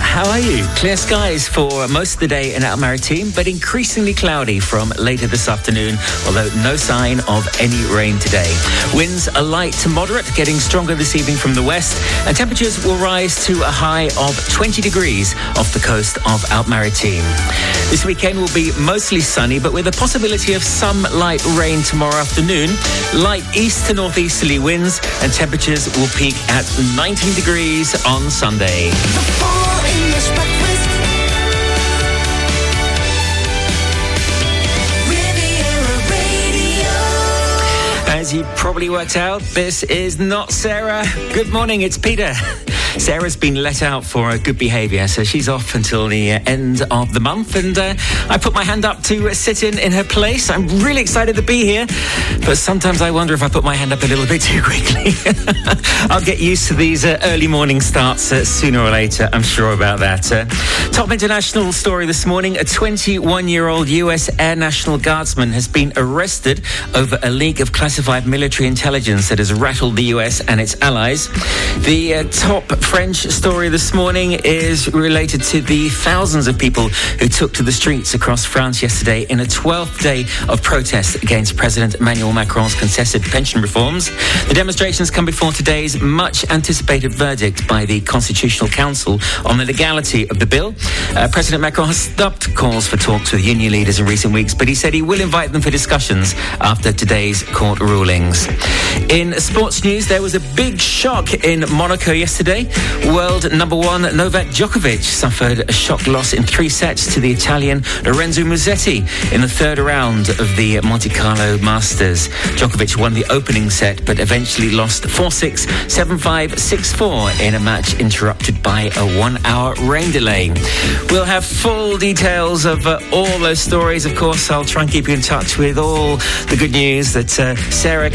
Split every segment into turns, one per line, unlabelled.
How are you? Clear skies for most of the day in Alpes-Maritimes, but increasingly cloudy from later this afternoon, although no sign of any rain today. Winds are light to moderate, getting stronger this evening from the west, and temperatures will rise to a high of 20 degrees off the coast of Alpes-Maritimes. This weekend will be mostly sunny, but with a possibility of some light rain tomorrow afternoon. Light east to northeasterly winds, and temperatures will peak at 19 degrees on Sunday. As you probably worked out, this is not Sarah. Good morning, it's Peter. Sarah's been let out for her good behaviour, so she's off until the uh, end of the month. And uh, I put my hand up to uh, sit in in her place. I'm really excited to be here, but sometimes I wonder if I put my hand up a little bit too quickly. I'll get used to these uh, early morning starts uh, sooner or later. I'm sure about that. Uh, top international story this morning: a 21-year-old U.S. Air National Guardsman has been arrested over a leak of classified military intelligence that has rattled the U.S. and its allies. The top French story this morning is related to the thousands of people who took to the streets across France yesterday in a 12th day of protest against President Emmanuel Macron's contested pension reforms. The demonstrations come before today's much anticipated verdict by the Constitutional Council on the legality of the bill. Uh, President Macron has stopped calls for talks with union leaders in recent weeks, but he said he will invite them for discussions after today's court rulings. In sports news, there was a big shock in Monaco yesterday. World number one Novak Djokovic suffered a shock loss in three sets to the Italian Lorenzo Musetti in the third round of the Monte Carlo Masters. Djokovic won the opening set but eventually lost 4-6, 7-5, 6-4 in a match interrupted by a one-hour rain delay. We'll have full details of uh, all those stories. Of course, I'll try and keep you in touch with all the good news that uh, Sarah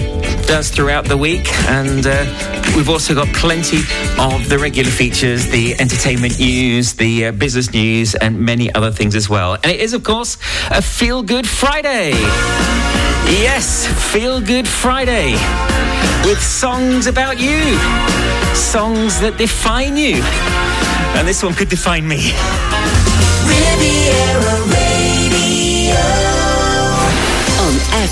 does throughout the week. And uh, we've also got plenty of the regular features, the entertainment news, the uh, business news, and many other things as well. And it is, of course, a Feel Good Friday. Yes, Feel Good Friday. With songs about you, songs that define you. And this one could define me.
Riviera Radio.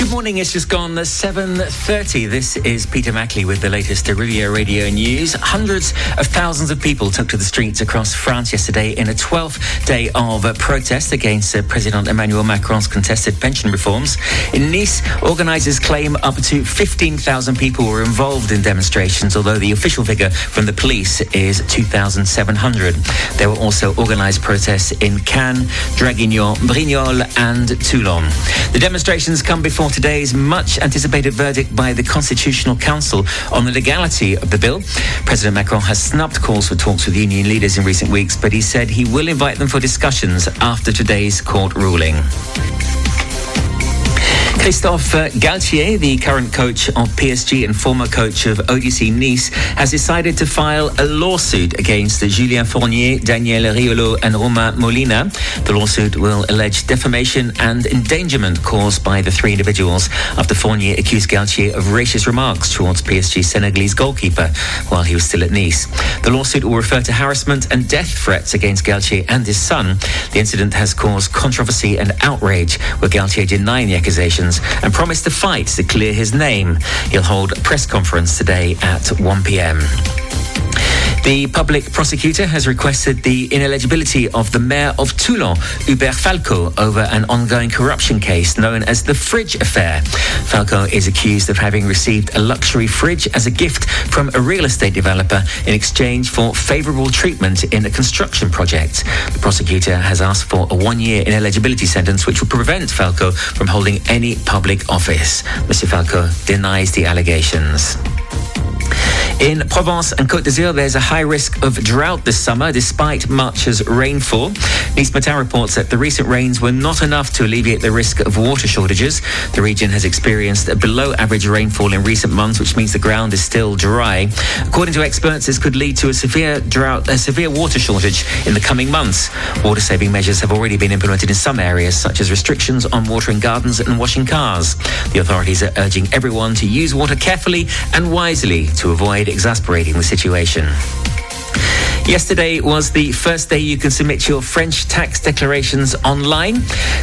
Good morning. It's just gone 7:30. This is Peter Mackley with the latest Riviera Radio news. Hundreds of thousands of people took to the streets across France yesterday in a 12th day of protest against uh, President Emmanuel Macron's contested pension reforms. In Nice, organisers claim up to 15,000 people were involved in demonstrations, although the official figure from the police is 2,700. There were also organised protests in Cannes, Draguignan, Brignoles, and Toulon. The demonstrations come before today's much anticipated verdict by the Constitutional Council on the legality of the bill. President Macron has snubbed calls for talks with union leaders in recent weeks, but he said he will invite them for discussions after today's court ruling. Christophe Galtier, the current coach of PSG and former coach of OGC Nice, has decided to file a lawsuit against Julien Fournier, Daniel Riolo, and Romain Molina. The lawsuit will allege defamation and endangerment caused by the three individuals after Fournier accused Galtier of racist remarks towards PSG Senegalese goalkeeper while he was still at Nice. The lawsuit will refer to harassment and death threats against Galtier and his son. The incident has caused controversy and outrage, with Galtier denying the accusations and promised to fight to clear his name. He'll hold a press conference today at 1 p.m. The public prosecutor has requested the ineligibility of the mayor of Toulon, Hubert Falco, over an ongoing corruption case known as the Fridge Affair. Falco is accused of having received a luxury fridge as a gift from a real estate developer in exchange for favourable treatment in a construction project. The prosecutor has asked for a one year ineligibility sentence which would prevent Falco from holding any public office. Mr. Falco denies the allegations. In Provence and Côte d'Azur, there's a high risk of drought this summer, despite March's rainfall. Nice Matin reports that the recent rains were not enough to alleviate the risk of water shortages. The region has experienced below average rainfall in recent months, which means the ground is still dry. According to experts, this could lead to a severe drought, a severe water shortage in the coming months. Water saving measures have already been implemented in some areas, such as restrictions on watering gardens and washing cars. The authorities are urging everyone to use water carefully and wisely to avoid exasperating the situation. Yesterday was the first day you can submit your French tax declarations online.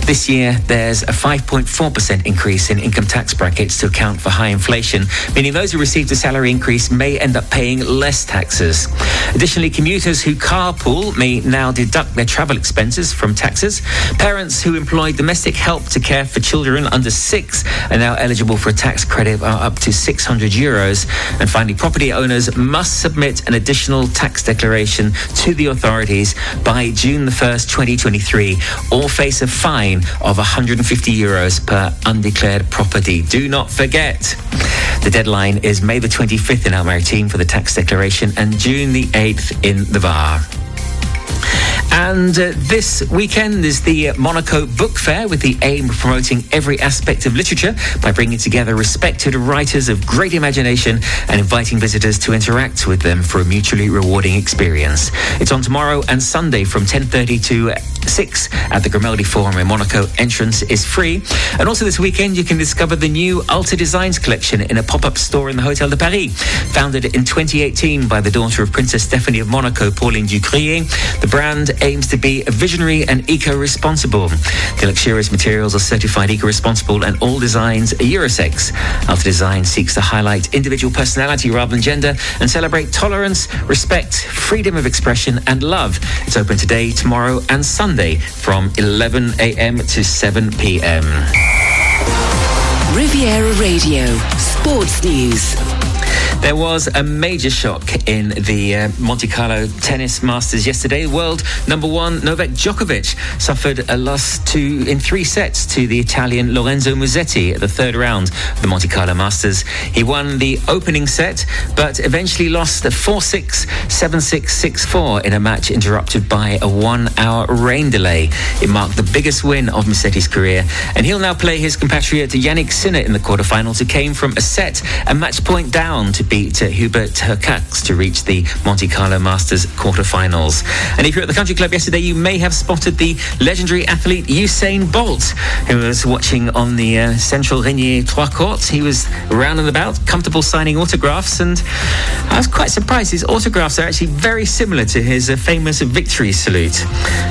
This year, there's a 5.4% increase in income tax brackets to account for high inflation, meaning those who received a salary increase may end up paying less taxes. Additionally, commuters who carpool may now deduct their travel expenses from taxes. Parents who employ domestic help to care for children under six are now eligible for a tax credit of up to 600 euros. And finally, property owners must submit an additional tax declaration to the authorities by June the 1st, 2023, or face a fine of 150 euros per undeclared property. Do not forget. The deadline is May the 25th in Alpes-Maritimes for the tax declaration and June the 8th in the Var. And uh, this weekend is the Monaco Book Fair with the aim of promoting every aspect of literature by bringing together respected writers of great imagination and inviting visitors to interact with them for a mutually rewarding experience. It's on tomorrow and Sunday from 10:30 to 6 at the Grimaldi Forum in Monaco. Entrance is free. And also this weekend you can discover the new Alter Designs collection in a pop-up store in the Hotel de Paris. Founded in 2018 by the daughter of Princess Stephanie of Monaco, Pauline Ducruet, the brand aims to be visionary and eco-responsible. The luxurious materials are certified eco-responsible and all designs are Eurosex. Alter Design seeks to highlight individual personality rather than gender and celebrate tolerance, respect, freedom of expression and love. It's open today, tomorrow and Sunday from 11 a.m. to 7 p.m.
Riviera Radio, Sports News.
There was a major shock in the uh, Monte Carlo Tennis Masters yesterday. World number one Novak Djokovic suffered a loss to in three sets to the Italian Lorenzo Musetti at the third round of the Monte Carlo Masters. He won the opening set, but eventually lost a 4-6, 7-6, 6-4 in a match interrupted by a one-hour rain delay. It marked the biggest win of Musetti's career, and he'll now play his compatriot Jannik Sinner in the quarterfinals, who came from a set and match point down to beat Hubert Hurkacz to reach the Monte Carlo Masters quarterfinals. And if you're at the country club yesterday, you may have spotted the legendary athlete Usain Bolt, who was watching on the uh, Central Rainier Trois Courts. He was round and about, comfortable signing autographs, and I was quite surprised. His autographs are actually very similar to his uh, famous victory salute.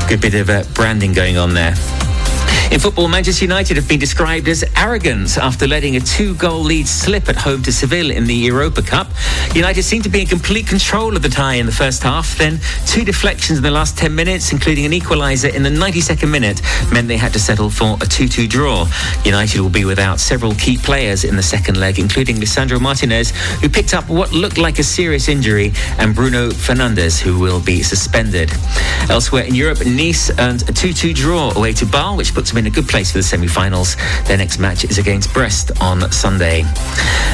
Good bit of uh, branding going on there. In football, Manchester United have been described as arrogant after letting a two goal lead slip at home to Seville in the Europa Cup. United seemed to be in complete control of the tie in the first half. Then, two deflections in the last 10 minutes, including an equaliser in the 92nd minute, meant they had to settle for a 2 2 draw. United will be without several key players in the second leg, including Lisandro Martinez, who picked up what looked like a serious injury, and Bruno Fernandes, who will be suspended. Elsewhere in Europe, Nice earned a 2 2 draw away to Bâle, which puts them in a good place for the semi-finals. Their next match is against Brest on Sunday.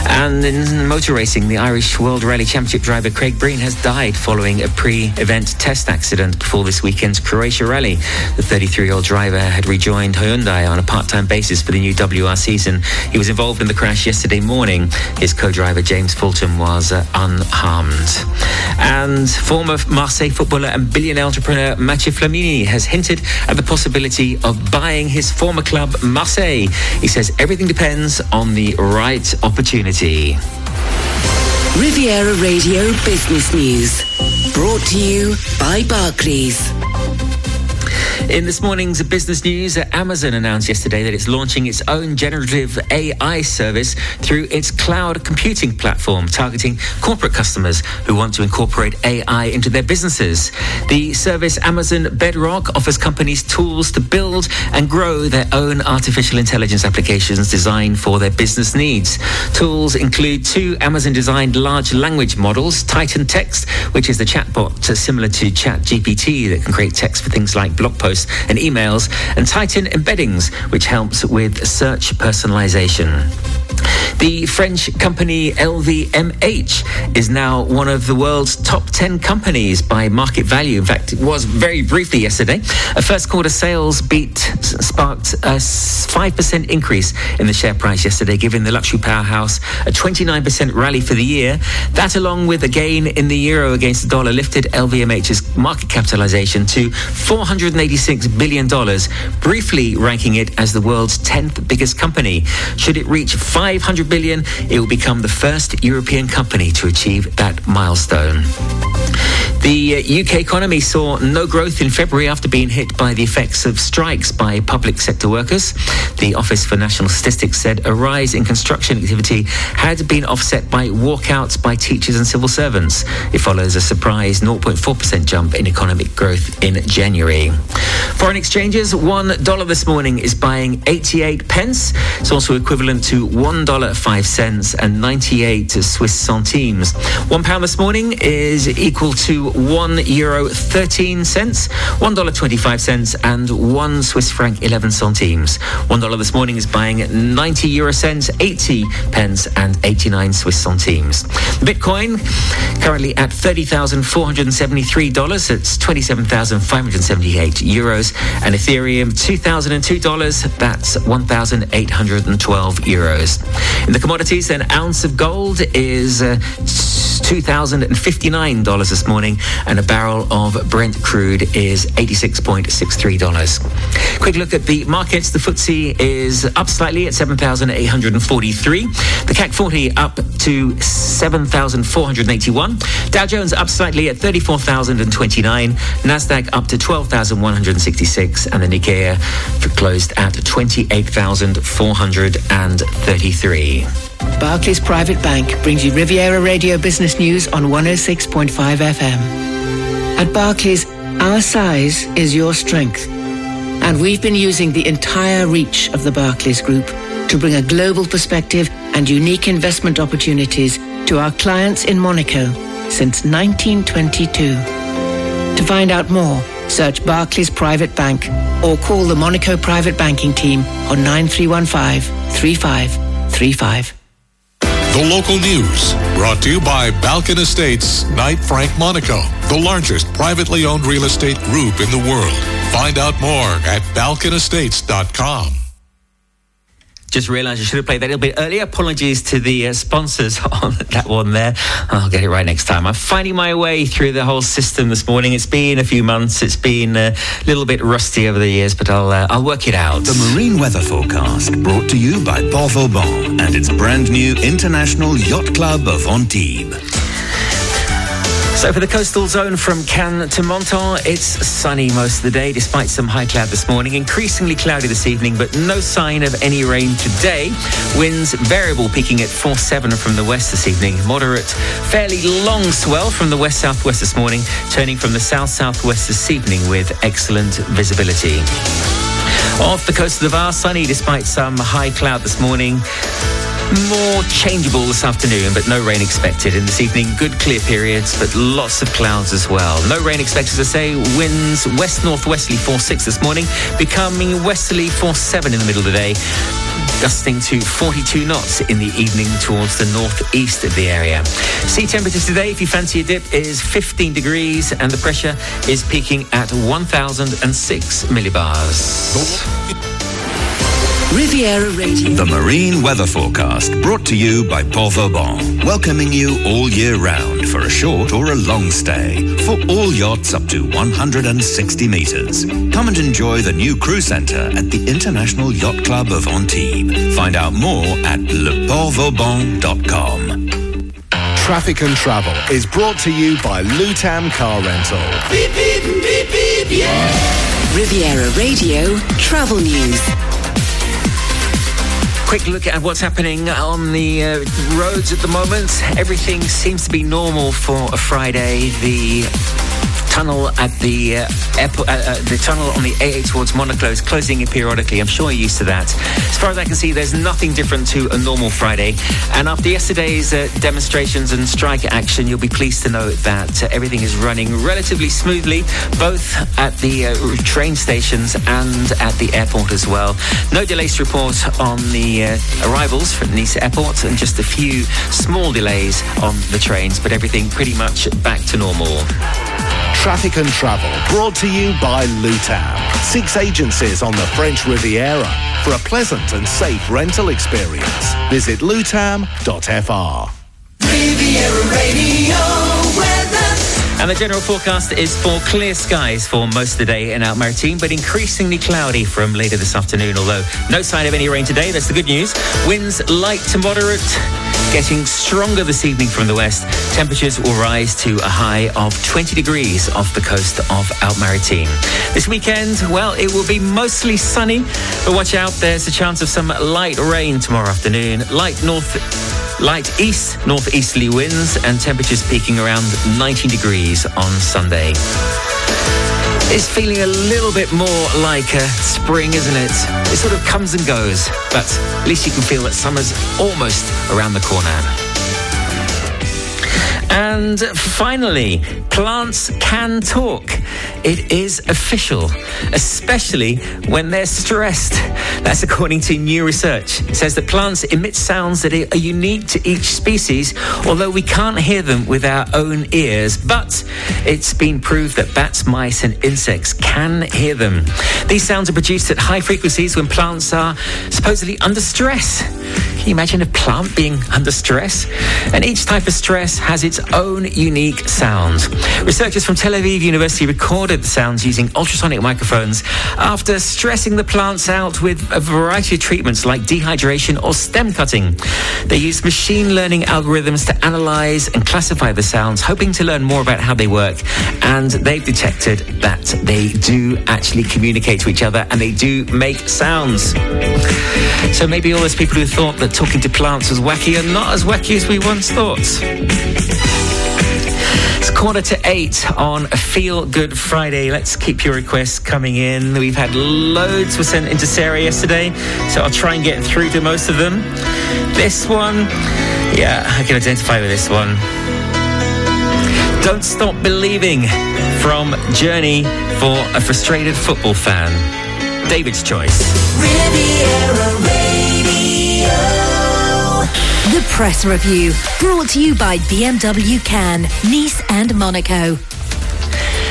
And in motor racing, the Irish World Rally Championship driver Craig Breen has died following a pre-event test accident before this weekend's Croatia Rally. The 33-year-old driver had rejoined Hyundai on a part-time basis for the new WR season. He was involved in the crash yesterday morning. His co-driver James Fulton was uh, unharmed. And former Marseille footballer and billionaire entrepreneur Mathieu Flamini has hinted at the possibility of buying his former club, Marseille. He says everything depends on the right opportunity.
Riviera Radio Business News. Brought to you by Barclays.
In this morning's business news, Amazon announced yesterday that it's launching its own generative AI service through its cloud computing platform, targeting corporate customers who want to incorporate AI into their businesses. The service Amazon Bedrock offers companies tools to build and grow their own artificial intelligence applications designed for their business needs. Tools include two Amazon designed large language models, Titan Text, which is the chatbot similar to ChatGPT that can create text for things like blog posts and emails, and Titan Embeddings, which helps with search personalization. The French company LVMH is now one of the world's top 10 companies by market value. In fact, it was very briefly yesterday. A first quarter sales beat sparked a 5% increase in the share price yesterday, giving the luxury powerhouse a 29% rally for the year. That, along with a gain in the euro against the dollar, lifted LVMH's market capitalization to $486 billion, briefly ranking it as the world's 10th biggest company. Should it reach 500 billion, it will become the first European company to achieve that milestone. The UK uh, economy saw no growth in February after being hit by the effects of strikes by public sector workers. The Office for National Statistics said a rise in construction activity had been offset by walkouts by teachers and civil servants. It follows a surprise 0.4% jump in economic growth in January. Foreign exchanges, $1 this morning is buying 88 pence. It's also equivalent to $1.05 and 98 Swiss centimes. One pound this morning is equal to one euro 13 cents, one dollar 25 cents, and one Swiss franc 11 centimes. One dollar this morning is buying 90 euro cents, 80 pence, and 89 Swiss centimes. Bitcoin currently at $30,473. It's 27,578 euros. And Ethereum, $2,002. That's 1,812 euros. In the commodities, an ounce of gold is uh, $2,059 this morning, and a barrel of Brent crude is $86.63. Quick look at the markets. The FTSE is up slightly at 7,843. The CAC 40 up to 7,481. Dow Jones up slightly at 34,029. Nasdaq up to 12,166, and the Nikkei closed at 28,433.
Barclays Private Bank brings you Riviera Radio Business News on 106.5 FM. At Barclays, our size is your strength. And we've been using the entire reach of the Barclays Group to bring a global perspective and unique investment opportunities to our clients in Monaco since 1922. To find out more, search Barclays Private Bank or call the Monaco Private Banking Team on 9315 3535.
The local news brought to you by Balkan Estates, Knight Frank Monaco, the largest privately owned real estate group in the world. Find out more at balkanestates.com.
Just realised I should have played that a little bit earlier. Apologies to the uh, sponsors on that one there. I'll get it right next time. I'm finding my way through the whole system this morning. It's been a few months. It's been a little bit rusty over the years, but I'll uh, I'll work it out.
The marine weather forecast brought to you by Port Vauban and its brand new International Yacht Club of Antibes.
So for the coastal zone from Cannes to Menton, it's sunny most of the day, despite some high cloud this morning. Increasingly cloudy this evening, but no sign of any rain today. Winds variable, peaking at 4-7 from the west this evening. Moderate, fairly long swell from the west-southwest this morning, turning from the south-southwest this evening with excellent visibility. Off the coast of the Var, sunny despite some high cloud this morning. More changeable this afternoon, but no rain expected. In this evening, good clear periods, but lots of clouds as well. No rain expected, as I say. Winds west northwesterly 4 6 this morning, becoming westerly 4 7 in the middle of the day gusting to 42 knots in the evening towards the northeast of the area. Sea temperatures today, if you fancy a dip, is 15 degrees and the pressure is peaking at 1006 millibars.
Riviera Radio.
The Marine Weather Forecast brought to you by Port Vauban. Welcoming you all year round for a short or a long stay for all yachts up to 160 metres. Come and enjoy the new crew centre at the International Yacht Club of Antibes. Find out more at leportvauban.com.
Traffic and Travel is brought to you by Lutam Car Rental. Beep, beep, beep,
beep, yeah. Riviera Radio Travel News
quick look at what's happening on the uh, roads at the moment. Everything seems to be normal for a Friday. The tunnel at the uh, airport, uh, uh, the tunnel on the A8 towards Monaco is closing periodically. I'm sure you're used to that. As far as I can see, there's nothing different to a normal Friday. And after yesterday's uh, demonstrations and strike action, you'll be pleased to know that uh, everything is running relatively smoothly, both at the uh, train stations and at the airport as well. No delays to report on the arrivals from Nice Airport, and just a few small delays on the trains, but everything pretty much back to normal.
Traffic and Travel, brought to you by Lutam. Six agencies on the French Riviera for a pleasant and safe rental experience. Visit lutam.fr. Riviera Radio
and the general forecast is for clear skies for most of the day in Alpes-Maritimes, but increasingly cloudy from later this afternoon, although no sign of any rain today. That's the good news. Winds light to moderate Getting stronger this evening from the west, temperatures will rise to a high of 20 degrees off the coast of Alpes-Maritimes. This weekend, well, it will be mostly sunny, but watch out, there's a chance of some light rain tomorrow afternoon. Light north light east northeasterly winds and temperatures peaking around 19 degrees on Sunday. It's feeling a little bit more like a spring, isn't it? It sort of comes and goes, but at least you can feel that summer's almost around the corner. And finally, plants can talk. It is official, especially when they're stressed. That's according to new research. It says that plants emit sounds that are unique to each species, although we can't hear them with our own ears. But it's been proved that bats, mice, and insects can hear them. These sounds are produced at high frequencies when plants are supposedly under stress. Can you imagine a plant being under stress? And each type of stress has its own unique sound. Researchers from Tel Aviv University recorded the sounds using ultrasonic microphones after stressing the plants out with a variety of treatments like dehydration or stem cutting. They used machine learning algorithms to analyze and classify the sounds, hoping to learn more about how they work. And they've detected that they do actually communicate to each other and they do make sounds. So maybe all those people who thought that talking to plants was wacky are not as wacky as we once thought. It's quarter to eight on Feel Good Friday. Let's keep your requests coming in. We've had loads were sent into Sarah yesterday, so I'll try and get through to most of them. This one, yeah, I can identify with this one. Don't Stop Believing from Journey for a frustrated football fan. David's choice.
The Press Review, brought to you by BMW Cannes, Nice and Monaco.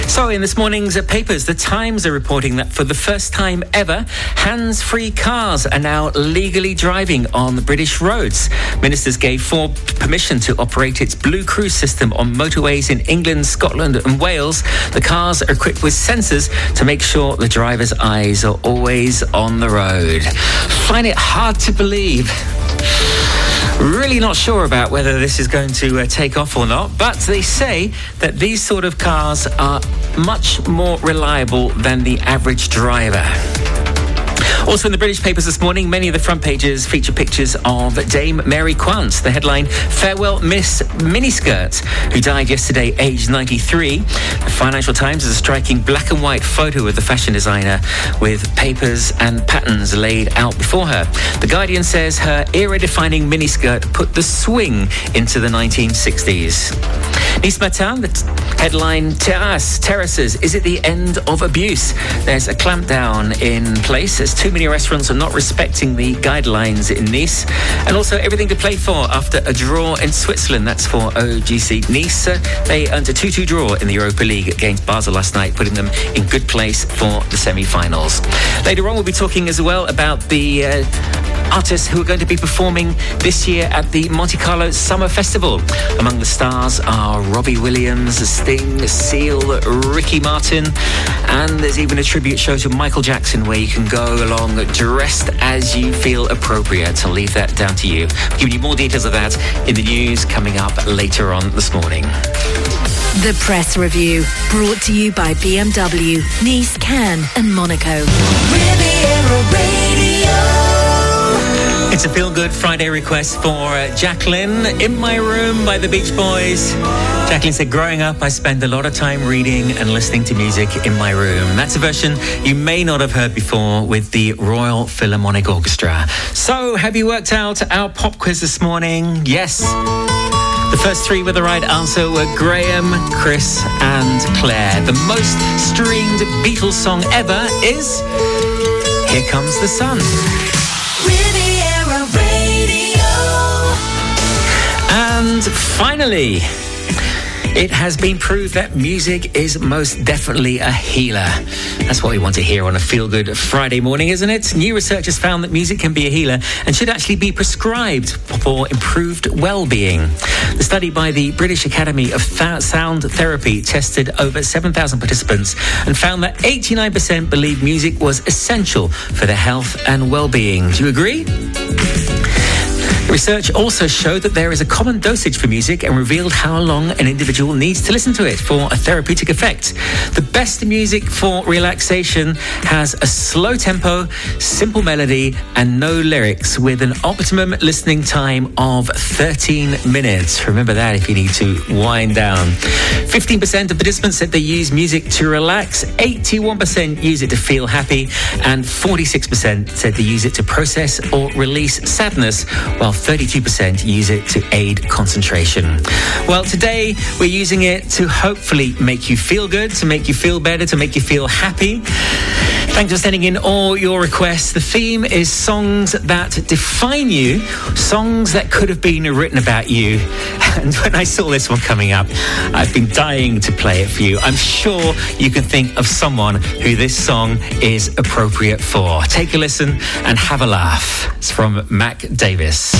So, in this morning's papers, the Times are reporting that for the first time ever, hands free cars are now legally driving on the British roads. Ministers gave Ford permission to operate its Blue Cruise system on motorways in England, Scotland, and Wales. The cars are equipped with sensors to make sure the driver's eyes are always on the road. Find it hard to believe. Really not sure about whether this is going to uh, take off or not, but they say that these sort of cars are much more reliable than the average driver. Also in the British papers this morning, many of the front pages feature pictures of Dame Mary Quant, the headline Farewell Miss Miniskirt, who died yesterday aged 93. The Financial Times is a striking black and white photo of the fashion designer with papers and patterns laid out before her. The Guardian says her era-defining miniskirt put the swing into the 1960s. Nice Matin, the headline Terrace, Terraces, is it the end of abuse? There's a clampdown in place as too many restaurants are not respecting the guidelines in Nice. And also everything to play for after a draw in Switzerland. That's for OGC Nice. They earned a 2-2 draw in the Europa League against Basel last night, putting them in good place for the semi-finals. Later on, we'll be talking as well about the uh, artists who are going to be performing this year at the Monte Carlo Summer Festival. Among the stars are Robbie Williams, Sting, Seal, Ricky Martin, and there's even a tribute show to Michael Jackson where you can go along dressed as you feel appropriate. I'll leave that down to you. I'll give you more details of that in the news coming up later on this morning.
The Press Review, brought to you by BMW, Nice, Cannes, and Monaco.
It's a feel good Friday request for uh, Jacqueline in my room by the Beach Boys. Jacqueline said, Growing up, I spent a lot of time reading and listening to music in my room. That's a version you may not have heard before with the Royal Philharmonic Orchestra. So, have you worked out our pop quiz this morning? Yes. The first three with the right answer were Graham, Chris, and Claire. The most streamed Beatles song ever is Here Comes the Sun. And finally, it has been proved that music is most definitely a healer. That's what we want to hear on a feel good Friday morning, isn't it? New research has found that music can be a healer and should actually be prescribed for improved well being. The study by the British Academy of Sound Therapy tested over 7,000 participants and found that 89% believe music was essential for their health and well being. Do you agree? Research also showed that there is a common dosage for music and revealed how long an individual needs to listen to it for a therapeutic effect. The best music for relaxation has a slow tempo, simple melody, and no lyrics with an optimum listening time of 13 minutes. Remember that if you need to wind down. 15% of participants said they use music to relax, 81% use it to feel happy, and 46% said they use it to process or release sadness, while 32% use it to aid concentration. Well, today we're using it to hopefully make you feel good, to make you feel better, to make you feel happy. Thanks for sending in all your requests. The theme is songs that define you, songs that could have been written about you. And when I saw this one coming up, I've been dying to play it for you. I'm sure you can think of someone who this song is appropriate for. Take a listen and have a laugh. It's from Mac Davis.